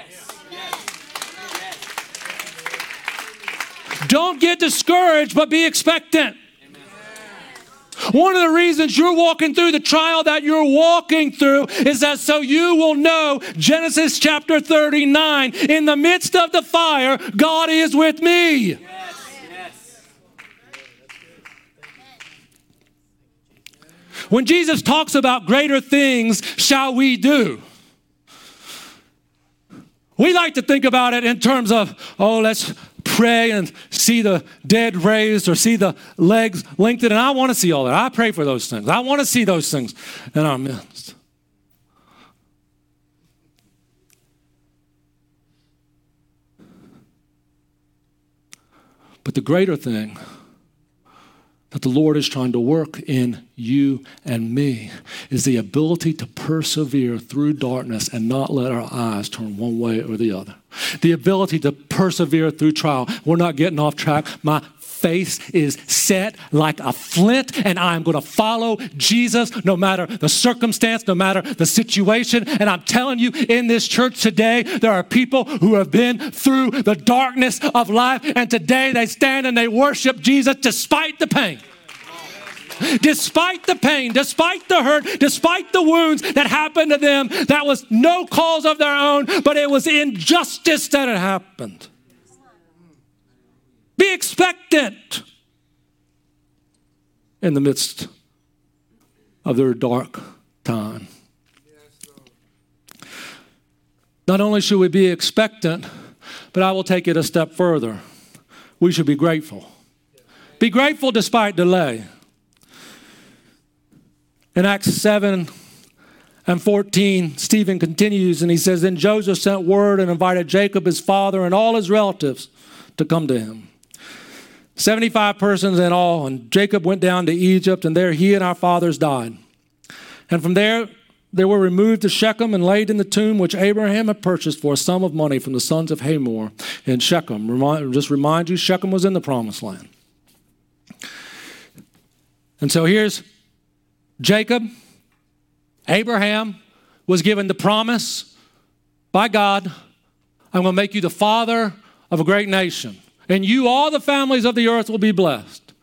Don't get discouraged, but be expectant. One of the reasons you're walking through the trial that you're walking through is that so you will know Genesis chapter 39 in the midst of the fire, God is with me. When Jesus talks about greater things shall we do, we like to think about it in terms of, oh, let's pray and see the dead raised or see the legs lengthened. And I want to see all that. I pray for those things. I want to see those things in our midst. But the greater thing that the Lord is trying to work in you and me is the ability to persevere through darkness and not let our eyes turn one way or the other. The ability to persevere through trial. We're not getting off track. My face is set like a flint, and I'm going to follow Jesus no matter the circumstance, no matter the situation. And I'm telling you, in this church today, there are people who have been through the darkness of life, and today they stand and they worship Jesus despite the pain despite the pain, despite the hurt, despite the wounds that happened to them, that was no cause of their own, but it was injustice that had happened. Be expectant in the midst of their dark time. Not only should we be expectant, but I will take it a step further. We should be grateful. Be grateful despite delay. In Acts 7 and 14, Stephen continues and he says, Then Joseph sent word and invited Jacob, his father, and all his relatives to come to him. 75 persons in all. And Jacob went down to Egypt, and there he and our fathers died. And from there, they were removed to Shechem and laid in the tomb which Abraham had purchased for a sum of money from the sons of Hamor in Shechem. Remind, just remind you, Shechem was in the promised land. And so here's Jacob. Abraham was given the promise by God I'm going to make you the father of a great nation and you, all the families of the earth, will be blessed.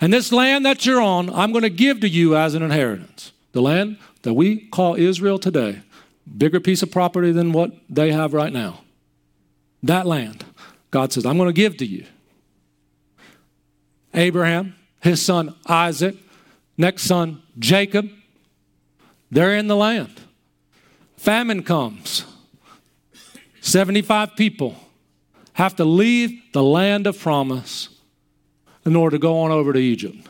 And this land that you're on, I'm going to give to you as an inheritance. The land that we call Israel today, bigger piece of property than what they have right now. That land, God says, I'm going to give to you. Abraham, his son Isaac, next son Jacob, they're in the land. Famine comes. 75 people have to leave the land of promise in order to go on over to Egypt.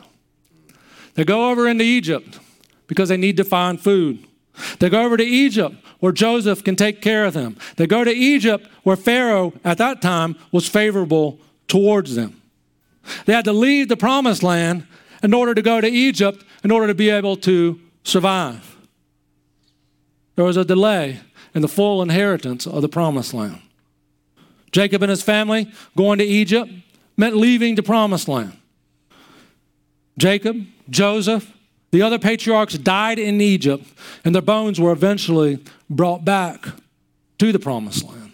They go over into Egypt because they need to find food. They go over to Egypt where Joseph can take care of them. They go to Egypt where Pharaoh at that time was favorable towards them. They had to leave the promised land in order to go to Egypt in order to be able to survive. There was a delay in the full inheritance of the promised land. Jacob and his family going to Egypt meant leaving the promised land. Jacob, Joseph, the other patriarchs died in Egypt, and their bones were eventually brought back to the promised land.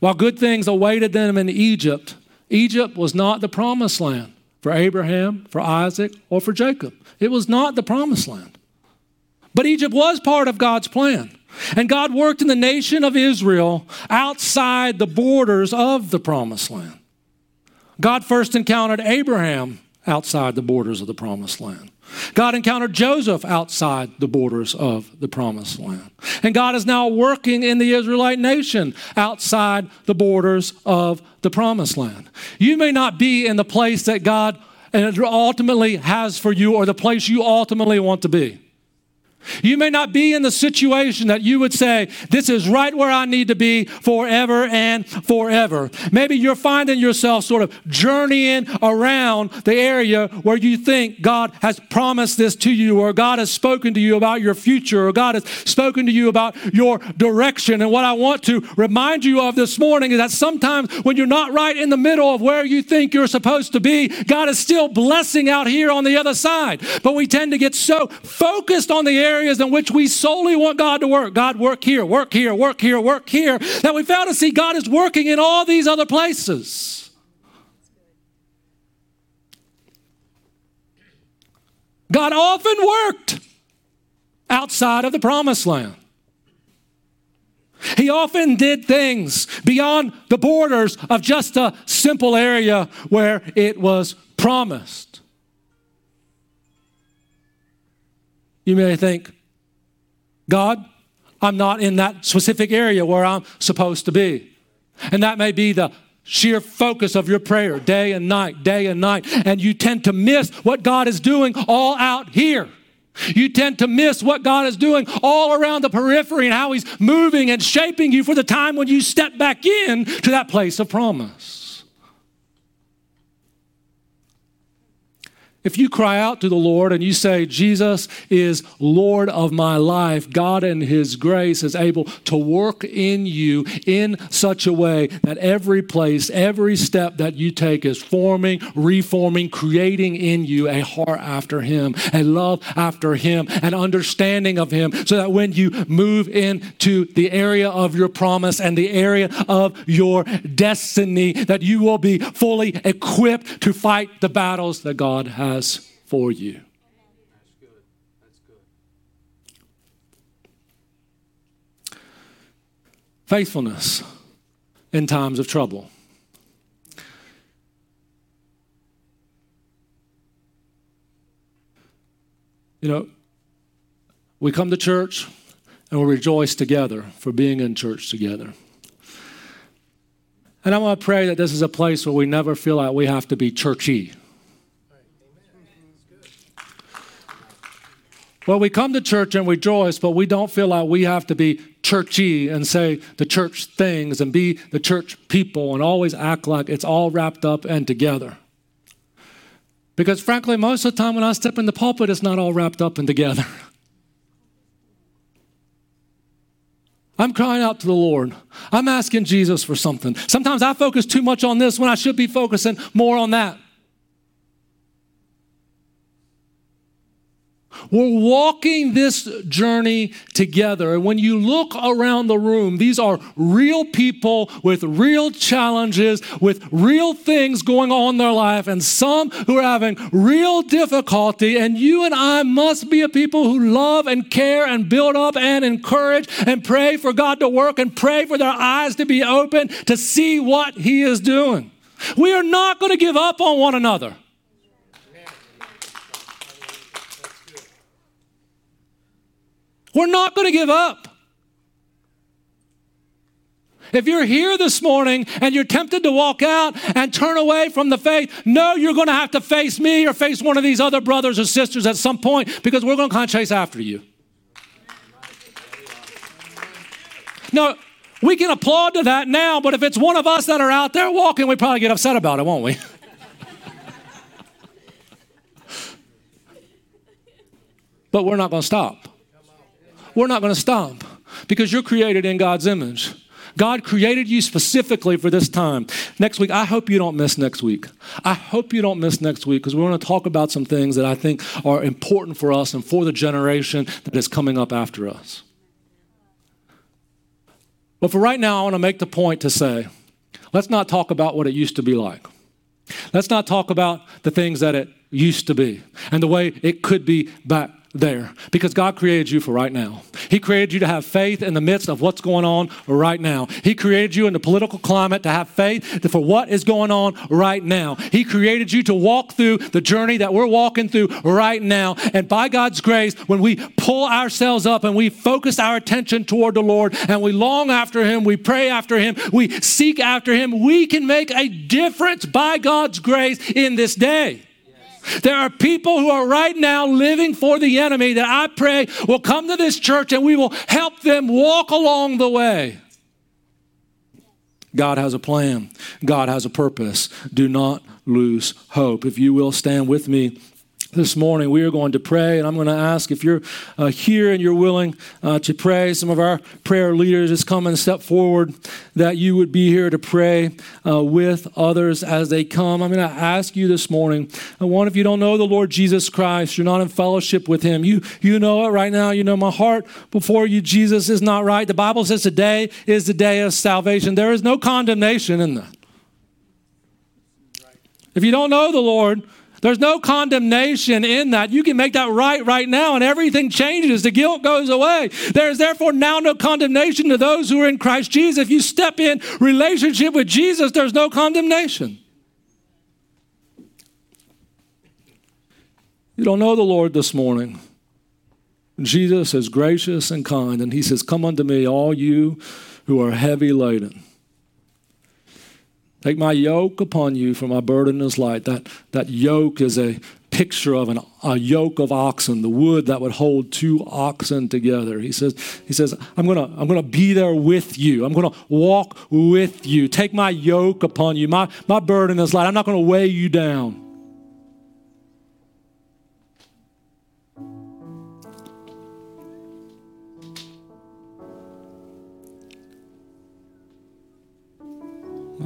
While good things awaited them in Egypt, Egypt was not the promised land for Abraham, for Isaac, or for Jacob. It was not the promised land. But Egypt was part of God's plan. And God worked in the nation of Israel outside the borders of the promised land. God first encountered Abraham outside the borders of the promised land. God encountered Joseph outside the borders of the promised land. And God is now working in the Israelite nation outside the borders of the promised land. You may not be in the place that God ultimately has for you or the place you ultimately want to be. You may not be in the situation that you would say, This is right where I need to be forever and forever. Maybe you're finding yourself sort of journeying around the area where you think God has promised this to you, or God has spoken to you about your future, or God has spoken to you about your direction. And what I want to remind you of this morning is that sometimes when you're not right in the middle of where you think you're supposed to be, God is still blessing out here on the other side. But we tend to get so focused on the area areas in which we solely want God to work. God, work here, work here, work here, work here. That we fail to see God is working in all these other places. God often worked outside of the promised land. He often did things beyond the borders of just a simple area where it was promised. You may think, God, I'm not in that specific area where I'm supposed to be. And that may be the sheer focus of your prayer day and night, day and night. And you tend to miss what God is doing all out here. You tend to miss what God is doing all around the periphery and how He's moving and shaping you for the time when you step back in to that place of promise. If you cry out to the Lord and you say, Jesus is Lord of my life, God in His grace is able to work in you in such a way that every place, every step that you take is forming, reforming, creating in you a heart after Him, a love after Him, an understanding of Him, so that when you move into the area of your promise and the area of your destiny, that you will be fully equipped to fight the battles that God has for you. Faithfulness in times of trouble. You know, we come to church and we rejoice together for being in church together. And I want to pray that this is a place where we never feel like we have to be churchy. Well, we come to church and we rejoice, but we don't feel like we have to be churchy and say the church things and be the church people and always act like it's all wrapped up and together. Because frankly, most of the time when I step in the pulpit, it's not all wrapped up and together. [laughs] I'm crying out to the Lord. I'm asking Jesus for something. Sometimes I focus too much on this when I should be focusing more on that. We're walking this journey together. And when you look around the room, these are real people with real challenges, with real things going on in their life, and some who are having real difficulty. And you and I must be a people who love and care and build up and encourage and pray for God to work and pray for their eyes to be open to see what He is doing. We are not going to give up on one another. We're not going to give up. If you're here this morning and you're tempted to walk out and turn away from the faith, no, you're going to have to face me or face one of these other brothers or sisters at some point because we're going to kind of chase after you. No, we can applaud to that now, but if it's one of us that are out there walking, we probably get upset about it, won't we? [laughs] but we're not going to stop. We're not going to stop because you're created in God's image. God created you specifically for this time. Next week, I hope you don't miss next week. I hope you don't miss next week because we're going to talk about some things that I think are important for us and for the generation that is coming up after us. But for right now, I want to make the point to say let's not talk about what it used to be like. Let's not talk about the things that it used to be and the way it could be back there because God created you for right now. He created you to have faith in the midst of what's going on right now. He created you in the political climate to have faith for what is going on right now. He created you to walk through the journey that we're walking through right now. And by God's grace, when we pull ourselves up and we focus our attention toward the Lord and we long after Him, we pray after Him, we seek after Him, we can make a difference by God's grace in this day. There are people who are right now living for the enemy that I pray will come to this church and we will help them walk along the way. God has a plan, God has a purpose. Do not lose hope. If you will stand with me this morning we are going to pray and i'm going to ask if you're uh, here and you're willing uh, to pray. Some of our prayer leaders just come and step forward that you would be here to pray uh, with others as they come. I'm going to ask you this morning uh, one if you don't know the lord jesus christ you're not in fellowship with him you you know it right now you know my heart before you jesus is not right. The bible says today is the day of salvation. There is no condemnation in that. If you don't know the lord there's no condemnation in that. You can make that right right now, and everything changes. The guilt goes away. There is therefore now no condemnation to those who are in Christ Jesus. If you step in relationship with Jesus, there's no condemnation. You don't know the Lord this morning. Jesus is gracious and kind, and He says, Come unto me, all you who are heavy laden Take my yoke upon you, for my burden is light. That, that yoke is a picture of an, a yoke of oxen, the wood that would hold two oxen together. He says, he says I'm going to I'm gonna be there with you. I'm going to walk with you. Take my yoke upon you. My, my burden is light. I'm not going to weigh you down.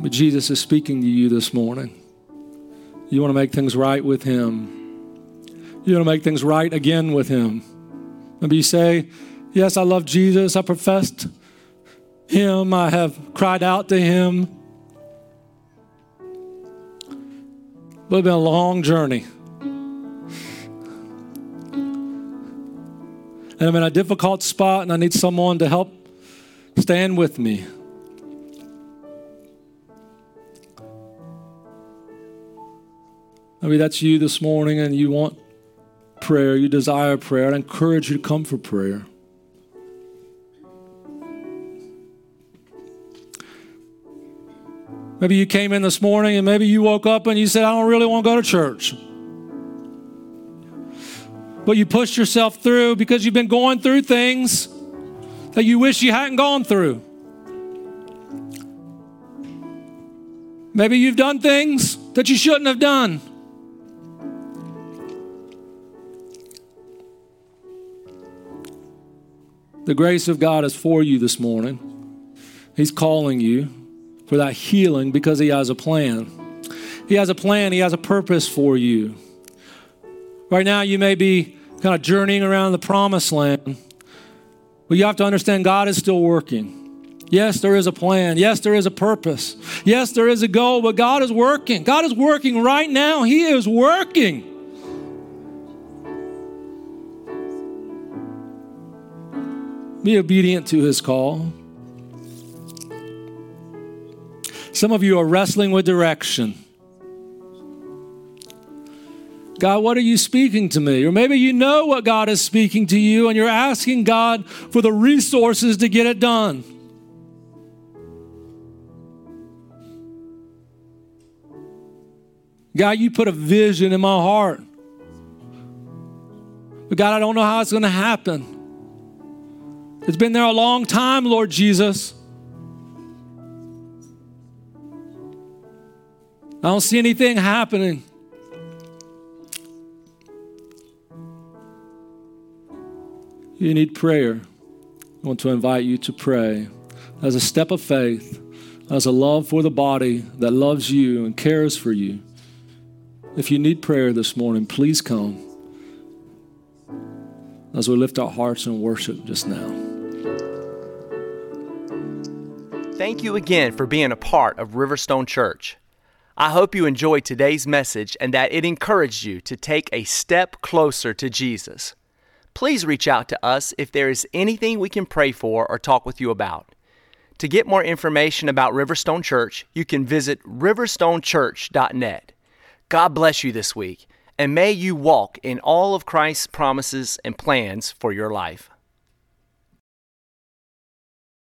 But Jesus is speaking to you this morning. You want to make things right with Him. You want to make things right again with Him. Maybe you say, Yes, I love Jesus. I professed Him. I have cried out to Him. But it's been a long journey. And I'm in a difficult spot, and I need someone to help stand with me. Maybe that's you this morning and you want prayer, you desire prayer. I encourage you to come for prayer. Maybe you came in this morning and maybe you woke up and you said, I don't really want to go to church. But you pushed yourself through because you've been going through things that you wish you hadn't gone through. Maybe you've done things that you shouldn't have done. The grace of God is for you this morning. He's calling you for that healing because He has a plan. He has a plan, He has a purpose for you. Right now, you may be kind of journeying around the promised land, but you have to understand God is still working. Yes, there is a plan. Yes, there is a purpose. Yes, there is a goal, but God is working. God is working right now. He is working. Be obedient to his call. Some of you are wrestling with direction. God, what are you speaking to me? Or maybe you know what God is speaking to you and you're asking God for the resources to get it done. God, you put a vision in my heart. But God, I don't know how it's going to happen. It's been there a long time, Lord Jesus. I don't see anything happening. You need prayer. I want to invite you to pray as a step of faith, as a love for the body that loves you and cares for you. If you need prayer this morning, please come as we lift our hearts in worship just now. Thank you again for being a part of Riverstone Church. I hope you enjoyed today's message and that it encouraged you to take a step closer to Jesus. please reach out to us if there is anything we can pray for or talk with you about. To get more information about Riverstone Church, you can visit riverstonechurch.net. God bless you this week, and may you walk in all of Christ's promises and plans for your life.